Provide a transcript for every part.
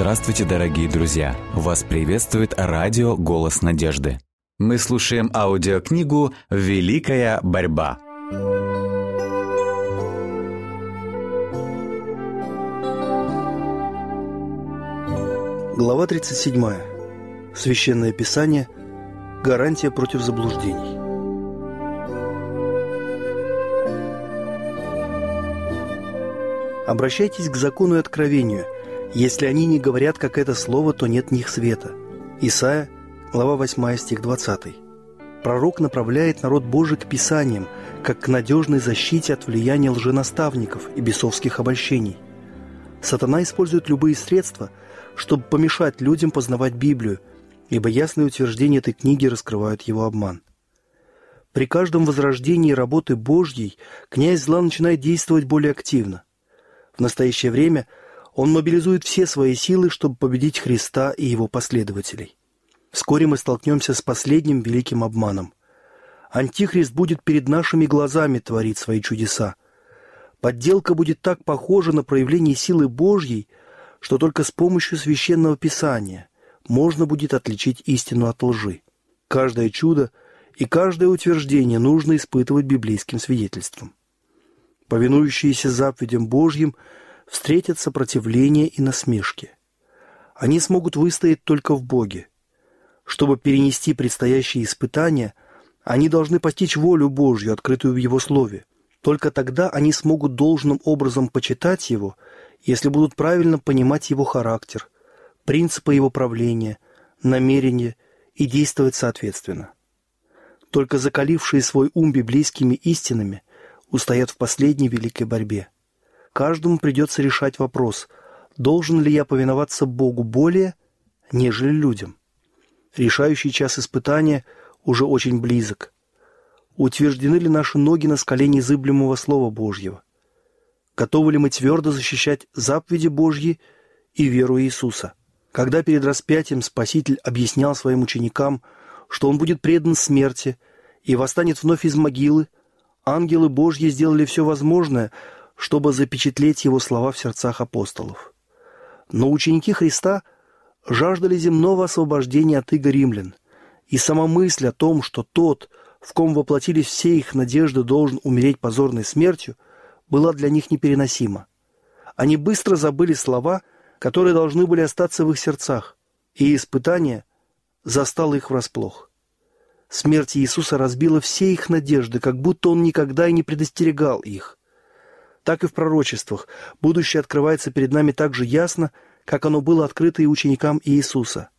Здравствуйте, дорогие друзья! Вас приветствует радио «Голос надежды». Мы слушаем аудиокнигу «Великая борьба». Глава 37. Священное Писание. Гарантия против заблуждений. Обращайтесь к закону и откровению. Если они не говорят, как это слово, то нет в них света. Исайя, глава 8, стих 20. Пророк направляет народ Божий к Писаниям, как к надежной защите от влияния лженаставников и бесовских обольщений. Сатана использует любые средства, чтобы помешать людям познавать Библию, ибо ясные утверждения этой книги раскрывают его обман. При каждом возрождении работы Божьей князь зла начинает действовать более активно. В настоящее время он мобилизует все свои силы, чтобы победить Христа и его последователей. Вскоре мы столкнемся с последним великим обманом. Антихрист будет перед нашими глазами творить свои чудеса. Подделка будет так похожа на проявление силы Божьей, что только с помощью священного писания можно будет отличить истину от лжи. Каждое чудо и каждое утверждение нужно испытывать библейским свидетельством повинующиеся заповедям Божьим, встретят сопротивление и насмешки. Они смогут выстоять только в Боге. Чтобы перенести предстоящие испытания, они должны постичь волю Божью, открытую в Его Слове. Только тогда они смогут должным образом почитать Его, если будут правильно понимать Его характер, принципы Его правления, намерения и действовать соответственно. Только закалившие свой ум библейскими истинами устоят в последней великой борьбе. Каждому придется решать вопрос, должен ли я повиноваться Богу более, нежели людям. Решающий час испытания уже очень близок. Утверждены ли наши ноги на скале незыблемого Слова Божьего? Готовы ли мы твердо защищать заповеди Божьи и веру Иисуса? Когда перед распятием Спаситель объяснял своим ученикам, что он будет предан смерти и восстанет вновь из могилы, ангелы Божьи сделали все возможное, чтобы запечатлеть его слова в сердцах апостолов. Но ученики Христа жаждали земного освобождения от иго римлян, и сама мысль о том, что тот, в ком воплотились все их надежды, должен умереть позорной смертью, была для них непереносима. Они быстро забыли слова, которые должны были остаться в их сердцах, и испытание застало их врасплох. Смерть Иисуса разбила все их надежды, как будто Он никогда и не предостерегал их. Так и в пророчествах будущее открывается перед нами так же ясно, как оно было открыто и ученикам Иисуса.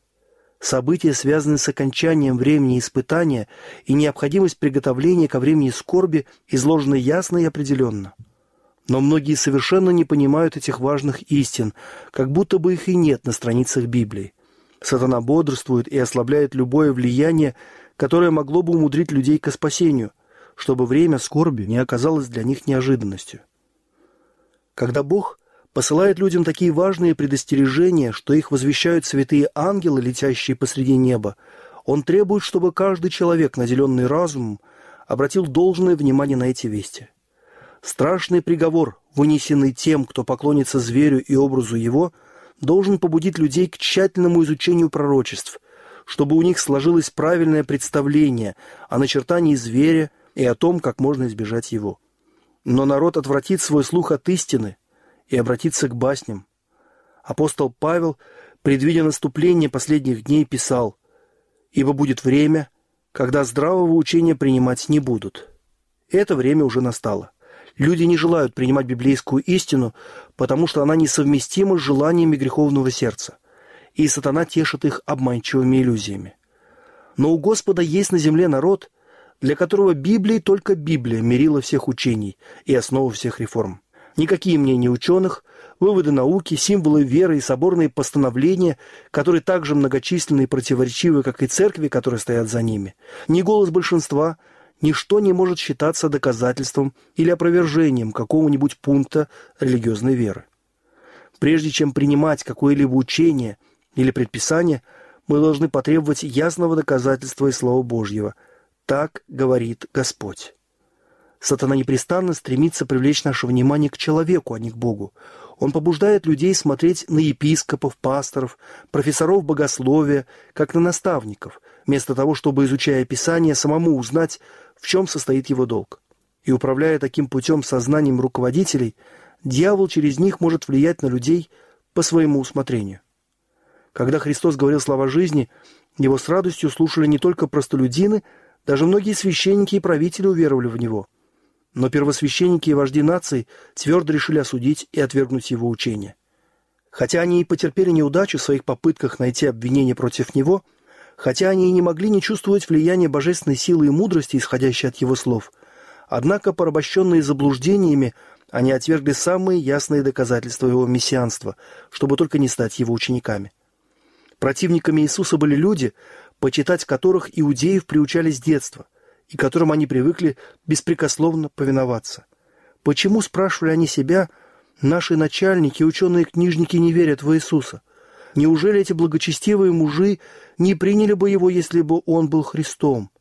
События, связанные с окончанием времени испытания и необходимость приготовления ко времени скорби, изложены ясно и определенно. Но многие совершенно не понимают этих важных истин, как будто бы их и нет на страницах Библии. Сатана бодрствует и ослабляет любое влияние, которое могло бы умудрить людей к спасению, чтобы время скорби не оказалось для них неожиданностью. Когда Бог посылает людям такие важные предостережения, что их возвещают святые ангелы, летящие посреди неба, Он требует, чтобы каждый человек, наделенный разумом, обратил должное внимание на эти вести. Страшный приговор, вынесенный тем, кто поклонится зверю и образу его, должен побудить людей к тщательному изучению пророчеств – чтобы у них сложилось правильное представление о начертании зверя и о том, как можно избежать его. Но народ отвратит свой слух от истины и обратится к басням. Апостол Павел, предвидя наступление последних дней, писал «Ибо будет время, когда здравого учения принимать не будут». Это время уже настало. Люди не желают принимать библейскую истину, потому что она несовместима с желаниями греховного сердца – и сатана тешит их обманчивыми иллюзиями. Но у Господа есть на земле народ, для которого Библия только Библия мерила всех учений и основа всех реформ. Никакие мнения ученых, выводы науки, символы веры и соборные постановления, которые также многочисленны и противоречивы, как и церкви, которые стоят за ними, ни голос большинства, ничто не может считаться доказательством или опровержением какого-нибудь пункта религиозной веры. Прежде чем принимать какое-либо учение – или предписание, мы должны потребовать ясного доказательства из Слова Божьего. Так говорит Господь. Сатана непрестанно стремится привлечь наше внимание к человеку, а не к Богу. Он побуждает людей смотреть на епископов, пасторов, профессоров богословия, как на наставников, вместо того, чтобы, изучая Писание, самому узнать, в чем состоит его долг. И управляя таким путем сознанием руководителей, дьявол через них может влиять на людей по своему усмотрению. Когда Христос говорил слова жизни, его с радостью слушали не только простолюдины, даже многие священники и правители уверовали в него – но первосвященники и вожди наций твердо решили осудить и отвергнуть его учение. Хотя они и потерпели неудачу в своих попытках найти обвинение против него, хотя они и не могли не чувствовать влияния божественной силы и мудрости, исходящей от его слов, однако, порабощенные заблуждениями, они отвергли самые ясные доказательства его мессианства, чтобы только не стать его учениками. Противниками Иисуса были люди, почитать которых иудеев приучали с детства – и которым они привыкли беспрекословно повиноваться. Почему, спрашивали они себя, наши начальники, ученые-книжники не верят в Иисуса? Неужели эти благочестивые мужи не приняли бы его, если бы он был Христом?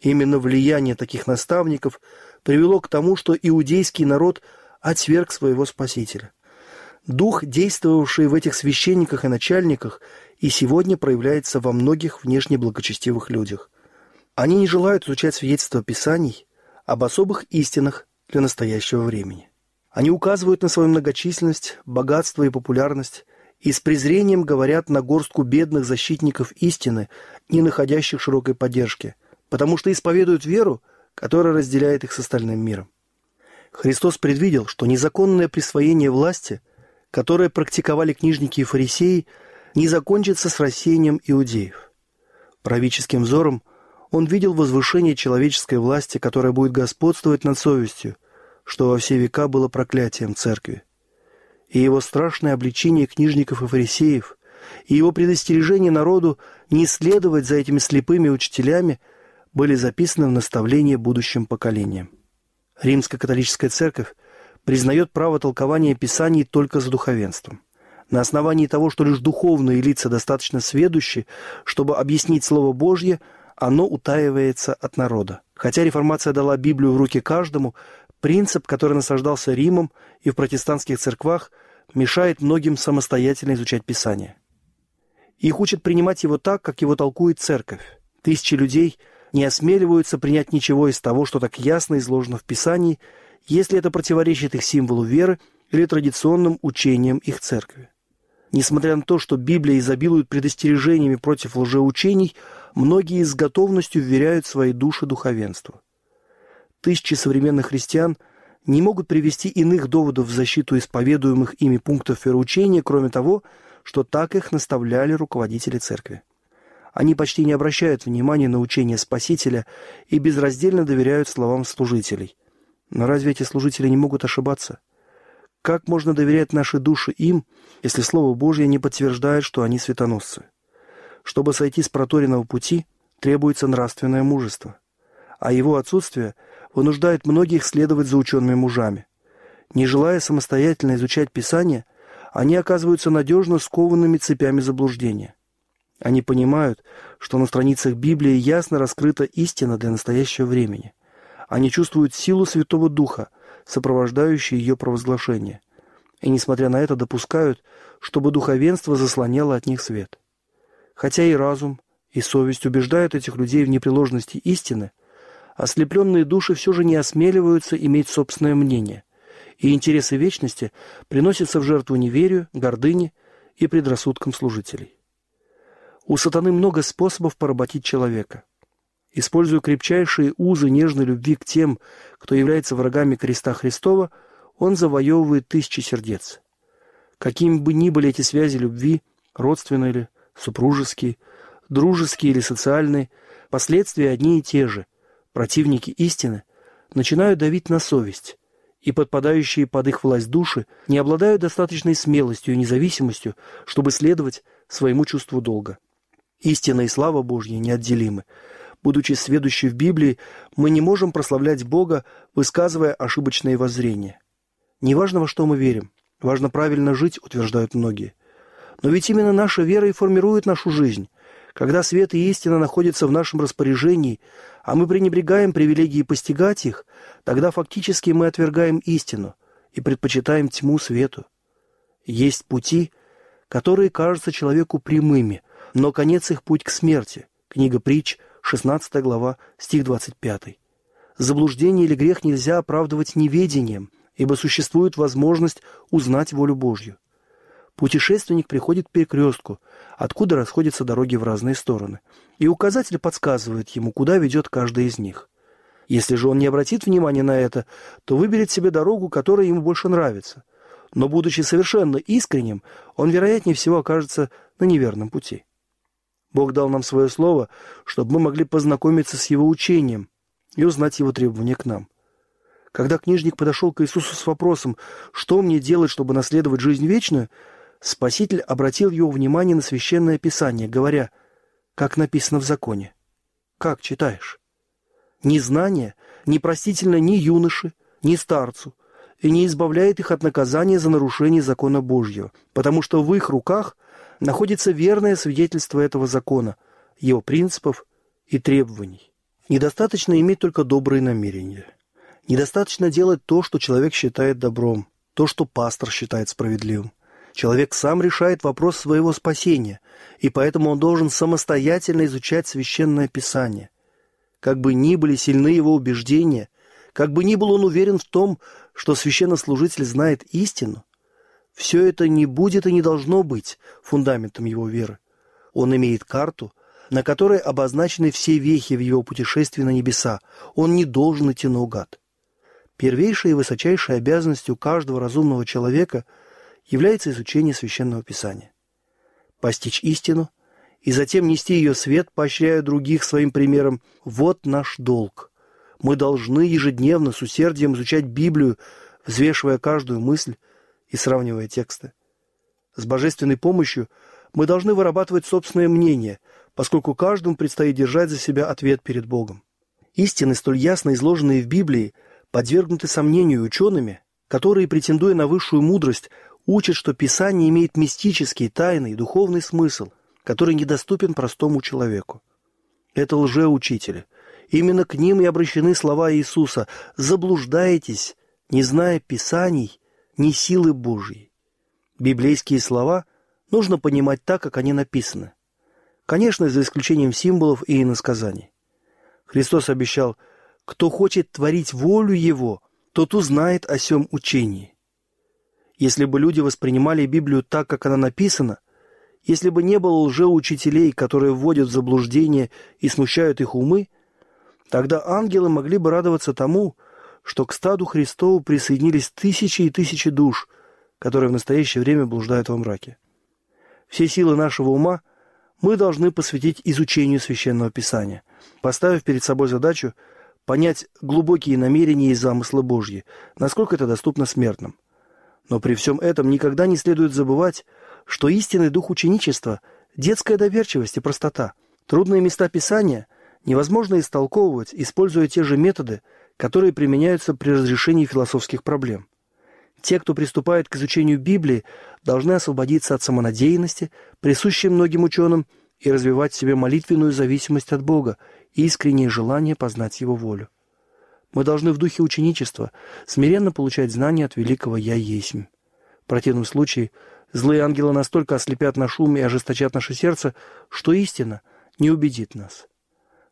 Именно влияние таких наставников привело к тому, что иудейский народ отверг своего Спасителя. Дух, действовавший в этих священниках и начальниках, и сегодня проявляется во многих внешне благочестивых людях – они не желают изучать свидетельства Писаний об особых истинах для настоящего времени. Они указывают на свою многочисленность, богатство и популярность и с презрением говорят на горстку бедных защитников истины, не находящих широкой поддержки, потому что исповедуют веру, которая разделяет их с остальным миром. Христос предвидел, что незаконное присвоение власти, которое практиковали книжники и фарисеи, не закончится с рассеянием иудеев. Правительским взором – он видел возвышение человеческой власти, которая будет господствовать над совестью, что во все века было проклятием церкви. И его страшное обличение книжников и фарисеев, и его предостережение народу не следовать за этими слепыми учителями были записаны в наставление будущим поколениям. Римская католическая церковь признает право толкования Писаний только за духовенством. На основании того, что лишь духовные лица достаточно сведущи, чтобы объяснить Слово Божье – оно утаивается от народа. Хотя реформация дала Библию в руки каждому, принцип, который насаждался Римом и в протестантских церквах, мешает многим самостоятельно изучать Писание. Их учат принимать его так, как его толкует церковь. Тысячи людей не осмеливаются принять ничего из того, что так ясно изложено в Писании, если это противоречит их символу веры или традиционным учениям их церкви. Несмотря на то, что Библия изобилует предостережениями против лжеучений, многие с готовностью вверяют свои души духовенству. Тысячи современных христиан не могут привести иных доводов в защиту исповедуемых ими пунктов вероучения, кроме того, что так их наставляли руководители церкви. Они почти не обращают внимания на учение Спасителя и безраздельно доверяют словам служителей. Но разве эти служители не могут ошибаться? Как можно доверять наши души им, если Слово Божье не подтверждает, что они светоносцы? Чтобы сойти с проторенного пути, требуется нравственное мужество, а его отсутствие вынуждает многих следовать за учеными мужами. Не желая самостоятельно изучать Писание, они оказываются надежно скованными цепями заблуждения. Они понимают, что на страницах Библии ясно раскрыта истина для настоящего времени. Они чувствуют силу Святого Духа, сопровождающие ее провозглашение, и, несмотря на это, допускают, чтобы духовенство заслоняло от них свет. Хотя и разум, и совесть убеждают этих людей в непреложности истины, ослепленные души все же не осмеливаются иметь собственное мнение, и интересы вечности приносятся в жертву неверию, гордыне и предрассудкам служителей. У сатаны много способов поработить человека. Используя крепчайшие узы нежной любви к тем, кто является врагами креста Христова, он завоевывает тысячи сердец. Какими бы ни были эти связи любви, родственные ли, супружеские, дружеские или социальные, последствия одни и те же. Противники истины начинают давить на совесть, и подпадающие под их власть души не обладают достаточной смелостью и независимостью, чтобы следовать своему чувству долга. Истина и слава Божья неотделимы. Будучи сведущи в Библии, мы не можем прославлять Бога, высказывая ошибочные воззрения. Неважно, во что мы верим, важно правильно жить, утверждают многие. Но ведь именно наша вера и формирует нашу жизнь. Когда свет и истина находятся в нашем распоряжении, а мы пренебрегаем привилегии постигать их, тогда фактически мы отвергаем истину и предпочитаем тьму свету. Есть пути, которые кажутся человеку прямыми, но конец их путь к смерти. Книга притч, 16 глава, стих 25. Заблуждение или грех нельзя оправдывать неведением, ибо существует возможность узнать волю Божью. Путешественник приходит к перекрестку, откуда расходятся дороги в разные стороны, и указатель подсказывает ему, куда ведет каждая из них. Если же он не обратит внимания на это, то выберет себе дорогу, которая ему больше нравится. Но, будучи совершенно искренним, он, вероятнее всего, окажется на неверном пути. Бог дал нам свое слово, чтобы мы могли познакомиться с Его учением и узнать Его требования к нам. Когда книжник подошел к Иисусу с вопросом, что мне делать, чтобы наследовать жизнь вечную, Спаситель обратил его внимание на Священное Писание, говоря, как написано в законе. Как читаешь? Незнание не простительно ни юноше, ни старцу, и не избавляет их от наказания за нарушение закона Божьего, потому что в их руках находится верное свидетельство этого закона, его принципов и требований. Недостаточно иметь только добрые намерения. Недостаточно делать то, что человек считает добром, то, что пастор считает справедливым. Человек сам решает вопрос своего спасения, и поэтому он должен самостоятельно изучать Священное Писание. Как бы ни были сильны его убеждения, как бы ни был он уверен в том, что священнослужитель знает истину, все это не будет и не должно быть фундаментом его веры. Он имеет карту, на которой обозначены все вехи в его путешествии на небеса. Он не должен идти наугад. Первейшей и высочайшей обязанностью каждого разумного человека является изучение Священного Писания. Постичь истину и затем нести ее свет, поощряя других своим примером – вот наш долг. Мы должны ежедневно с усердием изучать Библию, взвешивая каждую мысль и сравнивая тексты. С божественной помощью мы должны вырабатывать собственное мнение, поскольку каждому предстоит держать за себя ответ перед Богом. Истины, столь ясно изложенные в Библии, подвергнуты сомнению учеными, которые, претендуя на высшую мудрость, учат, что Писание имеет мистический, тайный, духовный смысл, который недоступен простому человеку. Это лжеучители. Именно к ним и обращены слова Иисуса «Заблуждаетесь, не зная Писаний, ни силы Божьей». Библейские слова нужно понимать так, как они написаны. Конечно, за исключением символов и иносказаний. Христос обещал кто хочет творить волю Его, тот узнает о сем учении. Если бы люди воспринимали Библию так, как она написана, если бы не было лжеучителей, которые вводят в заблуждение и смущают их умы, тогда ангелы могли бы радоваться тому, что к стаду Христову присоединились тысячи и тысячи душ, которые в настоящее время блуждают во мраке. Все силы нашего ума мы должны посвятить изучению Священного Писания, поставив перед собой задачу – понять глубокие намерения и замыслы Божьи, насколько это доступно смертным. Но при всем этом никогда не следует забывать, что истинный дух ученичества – детская доверчивость и простота. Трудные места Писания невозможно истолковывать, используя те же методы, которые применяются при разрешении философских проблем. Те, кто приступает к изучению Библии, должны освободиться от самонадеянности, присущей многим ученым, и развивать в себе молитвенную зависимость от Бога и искреннее желание познать Его волю. Мы должны в духе ученичества смиренно получать знания от великого «Я есмь». В противном случае злые ангелы настолько ослепят наш ум и ожесточат наше сердце, что истина не убедит нас.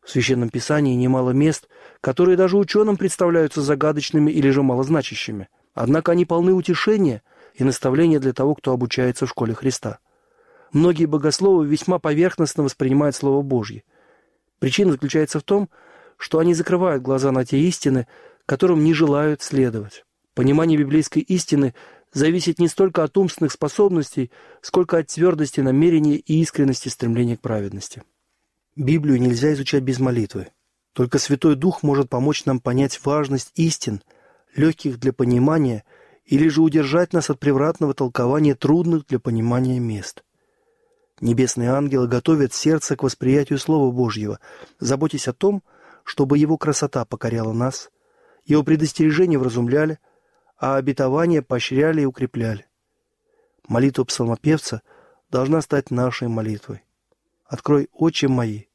В Священном Писании немало мест, которые даже ученым представляются загадочными или же малозначащими. Однако они полны утешения и наставления для того, кто обучается в школе Христа. Многие богословы весьма поверхностно воспринимают Слово Божье – Причина заключается в том, что они закрывают глаза на те истины, которым не желают следовать. Понимание библейской истины зависит не столько от умственных способностей, сколько от твердости намерения и искренности стремления к праведности. Библию нельзя изучать без молитвы. Только Святой Дух может помочь нам понять важность истин, легких для понимания, или же удержать нас от превратного толкования трудных для понимания мест. Небесные ангелы готовят сердце к восприятию Слова Божьего, заботясь о том, чтобы Его красота покоряла нас, Его предостережения вразумляли, а обетования поощряли и укрепляли. Молитва псалмопевца должна стать нашей молитвой. «Открой очи мои,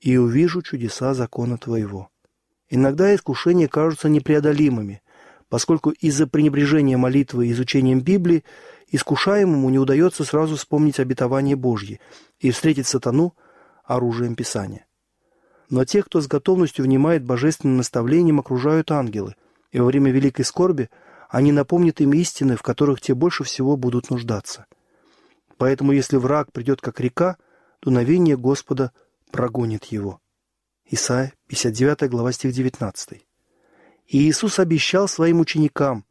и увижу чудеса закона Твоего». Иногда искушения кажутся непреодолимыми, поскольку из-за пренебрежения молитвы и изучением Библии искушаемому не удается сразу вспомнить обетование Божье и встретить сатану оружием Писания. Но тех, кто с готовностью внимает божественным наставлениям, окружают ангелы, и во время великой скорби они напомнят им истины, в которых те больше всего будут нуждаться. Поэтому если враг придет как река, дуновение Господа прогонит его. Исайя, 59 глава, стих 19. И Иисус обещал своим ученикам,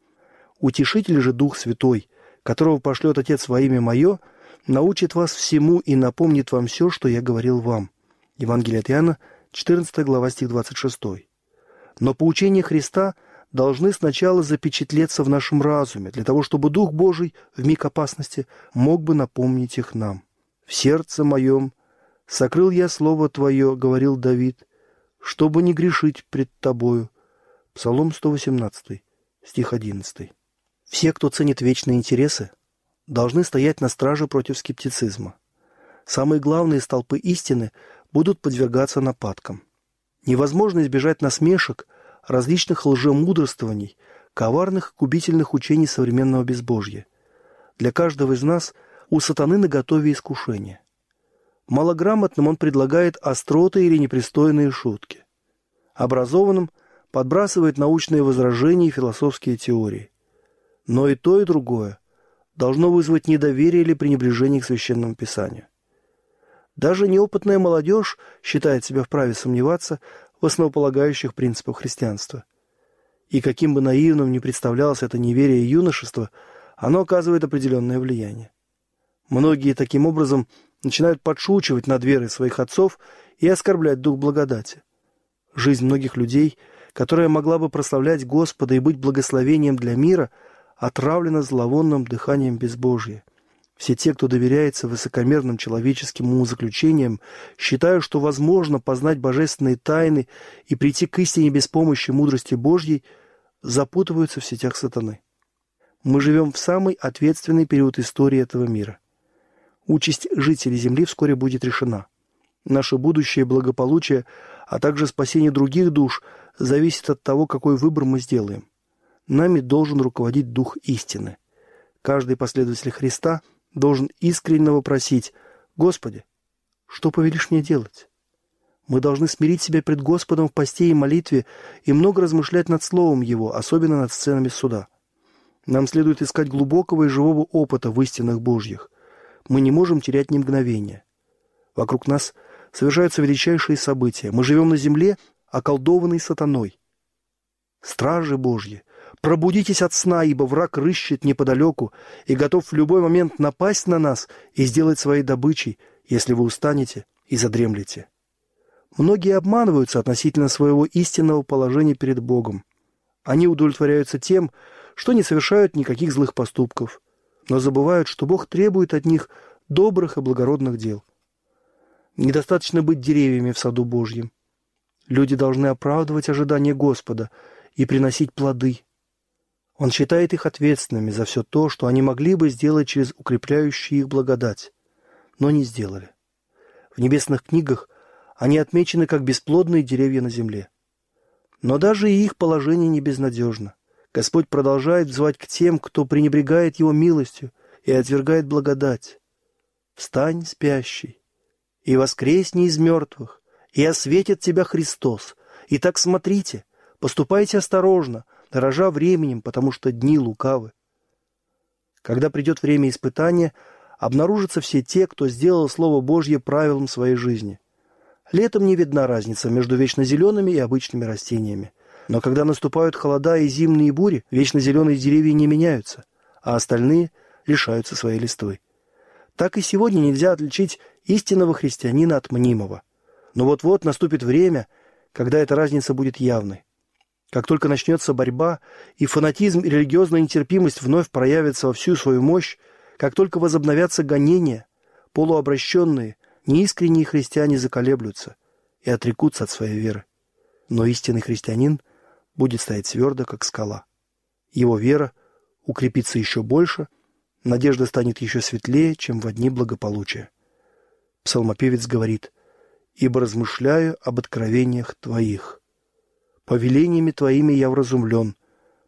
«Утешитель же Дух Святой, которого пошлет Отец во имя Мое, научит вас всему и напомнит вам все, что я говорил вам». Евангелие от Иоанна, 14 глава, стих 26. Но поучения Христа должны сначала запечатлеться в нашем разуме, для того, чтобы Дух Божий в миг опасности мог бы напомнить их нам. «В сердце моем сокрыл я Слово Твое», — говорил Давид, чтобы не грешить пред Тобою. Псалом 118, стих 11. Все, кто ценит вечные интересы, должны стоять на страже против скептицизма. Самые главные столпы истины будут подвергаться нападкам. Невозможно избежать насмешек, различных лжемудрствований, коварных губительных учений современного безбожья. Для каждого из нас у сатаны наготове искушение. Малограмотным он предлагает остроты или непристойные шутки. Образованным подбрасывает научные возражения и философские теории. Но и то, и другое должно вызвать недоверие или пренебрежение к Священному Писанию. Даже неопытная молодежь считает себя вправе сомневаться в основополагающих принципах христианства. И каким бы наивным ни представлялось это неверие и юношество, оно оказывает определенное влияние. Многие таким образом начинают подшучивать над верой своих отцов и оскорблять дух благодати. Жизнь многих людей, которая могла бы прославлять Господа и быть благословением для мира, отравлена зловонным дыханием безбожия. Все те, кто доверяется высокомерным человеческим умозаключениям, считают, что возможно познать божественные тайны и прийти к истине без помощи мудрости Божьей, запутываются в сетях сатаны. Мы живем в самый ответственный период истории этого мира – Участь жителей Земли вскоре будет решена. Наше будущее благополучие, а также спасение других душ зависит от того, какой выбор мы сделаем. Нами должен руководить Дух истины. Каждый последователь Христа должен искренне вопросить «Господи, что повелишь мне делать?» Мы должны смирить себя пред Господом в посте и молитве и много размышлять над Словом Его, особенно над сценами суда. Нам следует искать глубокого и живого опыта в истинах Божьих – мы не можем терять ни мгновения. Вокруг нас совершаются величайшие события. Мы живем на земле, околдованной сатаной. Стражи Божьи, пробудитесь от сна, ибо враг рыщет неподалеку и готов в любой момент напасть на нас и сделать своей добычей, если вы устанете и задремлете. Многие обманываются относительно своего истинного положения перед Богом. Они удовлетворяются тем, что не совершают никаких злых поступков – но забывают, что Бог требует от них добрых и благородных дел. Недостаточно быть деревьями в саду Божьем. Люди должны оправдывать ожидания Господа и приносить плоды. Он считает их ответственными за все то, что они могли бы сделать через укрепляющую их благодать, но не сделали. В небесных книгах они отмечены как бесплодные деревья на земле. Но даже и их положение не безнадежно. Господь продолжает взывать к тем, кто пренебрегает Его милостью и отвергает благодать. «Встань, спящий, и воскресни из мертвых, и осветит тебя Христос. И так смотрите, поступайте осторожно, дорожа временем, потому что дни лукавы». Когда придет время испытания, обнаружатся все те, кто сделал Слово Божье правилом своей жизни. Летом не видна разница между вечно зелеными и обычными растениями. Но когда наступают холода и зимние бури, вечно зеленые деревья не меняются, а остальные лишаются своей листвы. Так и сегодня нельзя отличить истинного христианина от мнимого. Но вот-вот наступит время, когда эта разница будет явной. Как только начнется борьба, и фанатизм и религиозная нетерпимость вновь проявятся во всю свою мощь, как только возобновятся гонения, полуобращенные, неискренние христиане заколеблются и отрекутся от своей веры. Но истинный христианин будет стоять твердо, как скала. Его вера укрепится еще больше, надежда станет еще светлее, чем в одни благополучия. Псалмопевец говорит, ибо размышляю об откровениях Твоих. Повелениями Твоими я вразумлен,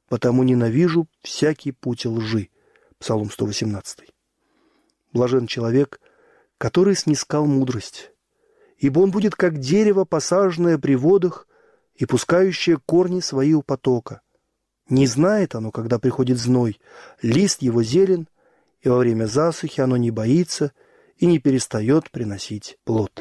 потому ненавижу всякий путь лжи. Псалом 118. Блажен человек, который снискал мудрость, ибо он будет как дерево, посаженное при водах и пускающее корни свои у потока. Не знает оно, когда приходит зной, лист его зелен, и во время засухи оно не боится и не перестает приносить плод».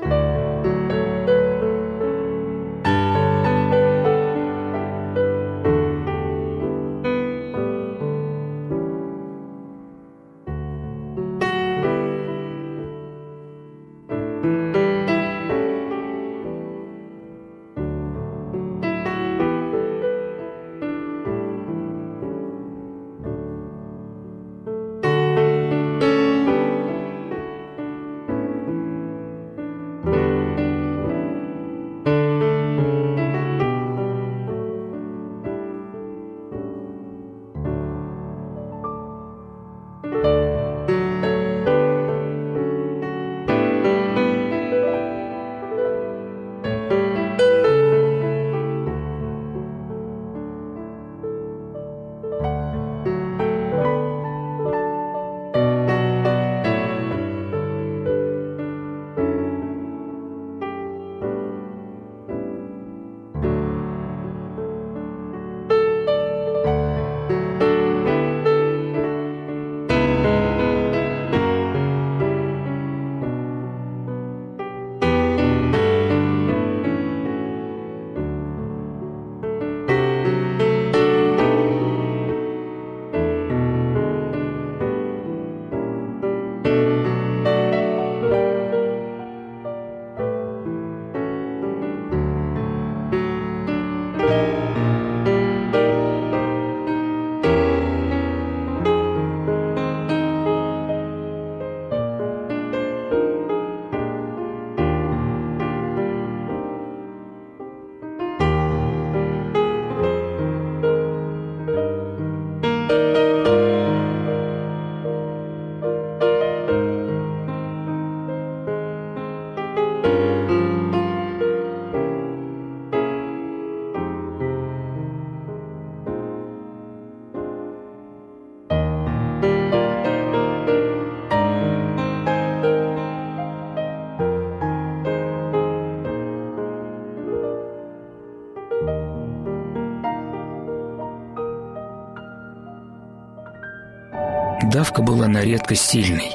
Давка была на редкость сильной.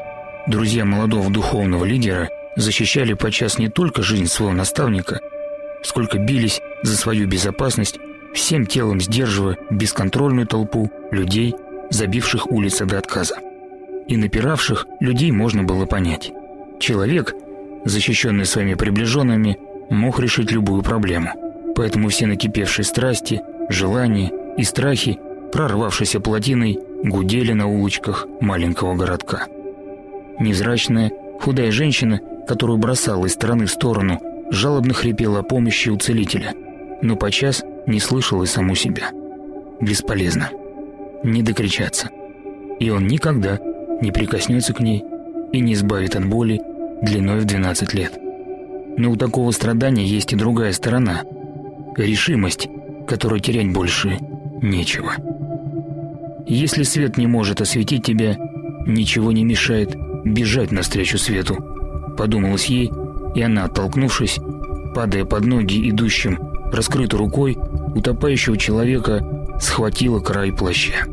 Друзья молодого духовного лидера защищали подчас не только жизнь своего наставника, сколько бились за свою безопасность, всем телом сдерживая бесконтрольную толпу людей, забивших улицы до отказа. И напиравших людей можно было понять. Человек, защищенный своими приближенными, мог решить любую проблему. Поэтому все накипевшие страсти, желания и страхи, прорвавшиеся плотиной, гудели на улочках маленького городка. Невзрачная, худая женщина, которую бросала из стороны в сторону, жалобно хрипела о помощи у целителя, но подчас не слышала и саму себя. Бесполезно. Не докричаться. И он никогда не прикоснется к ней и не избавит от боли длиной в 12 лет. Но у такого страдания есть и другая сторона. Решимость, которую терять больше нечего. Если свет не может осветить тебя, ничего не мешает бежать навстречу свету. Подумалось ей, и она, оттолкнувшись, падая под ноги идущим, раскрытой рукой, утопающего человека схватила край плаща.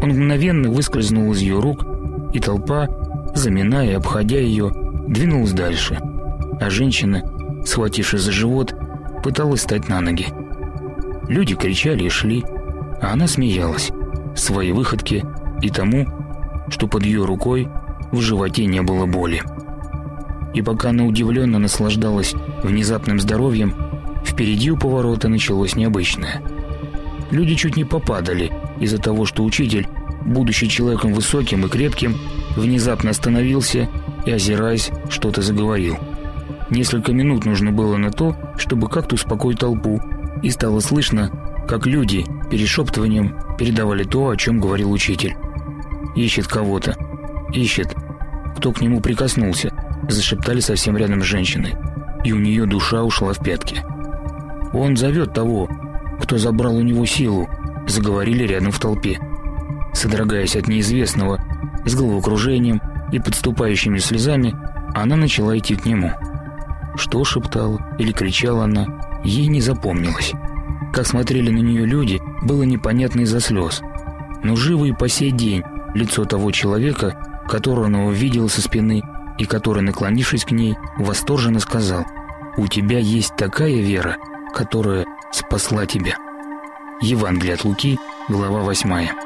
Он мгновенно выскользнул из ее рук, и толпа, заминая и обходя ее, двинулась дальше, а женщина, схватившись за живот, пыталась встать на ноги. Люди кричали и шли, а она смеялась своей выходке и тому, что под ее рукой в животе не было боли. И пока она удивленно наслаждалась внезапным здоровьем, впереди у поворота началось необычное. Люди чуть не попадали из-за того, что учитель, будучи человеком высоким и крепким, внезапно остановился и, озираясь, что-то заговорил. Несколько минут нужно было на то, чтобы как-то успокоить толпу, и стало слышно, как люди перешептыванием передавали то, о чем говорил учитель. «Ищет кого-то. Ищет. Кто к нему прикоснулся?» Зашептали совсем рядом с женщиной. и у нее душа ушла в пятки. «Он зовет того, кто забрал у него силу», — заговорили рядом в толпе. Содрогаясь от неизвестного, с головокружением и подступающими слезами, она начала идти к нему. Что шептала или кричала она, ей не запомнилось. Как смотрели на нее люди, было непонятно из-за слез. Но живо и по сей день лицо того человека, которого она увидела со спины и который, наклонившись к ней, восторженно сказал «У тебя есть такая вера, которая спасла тебя». Евангелие от Луки, глава 8.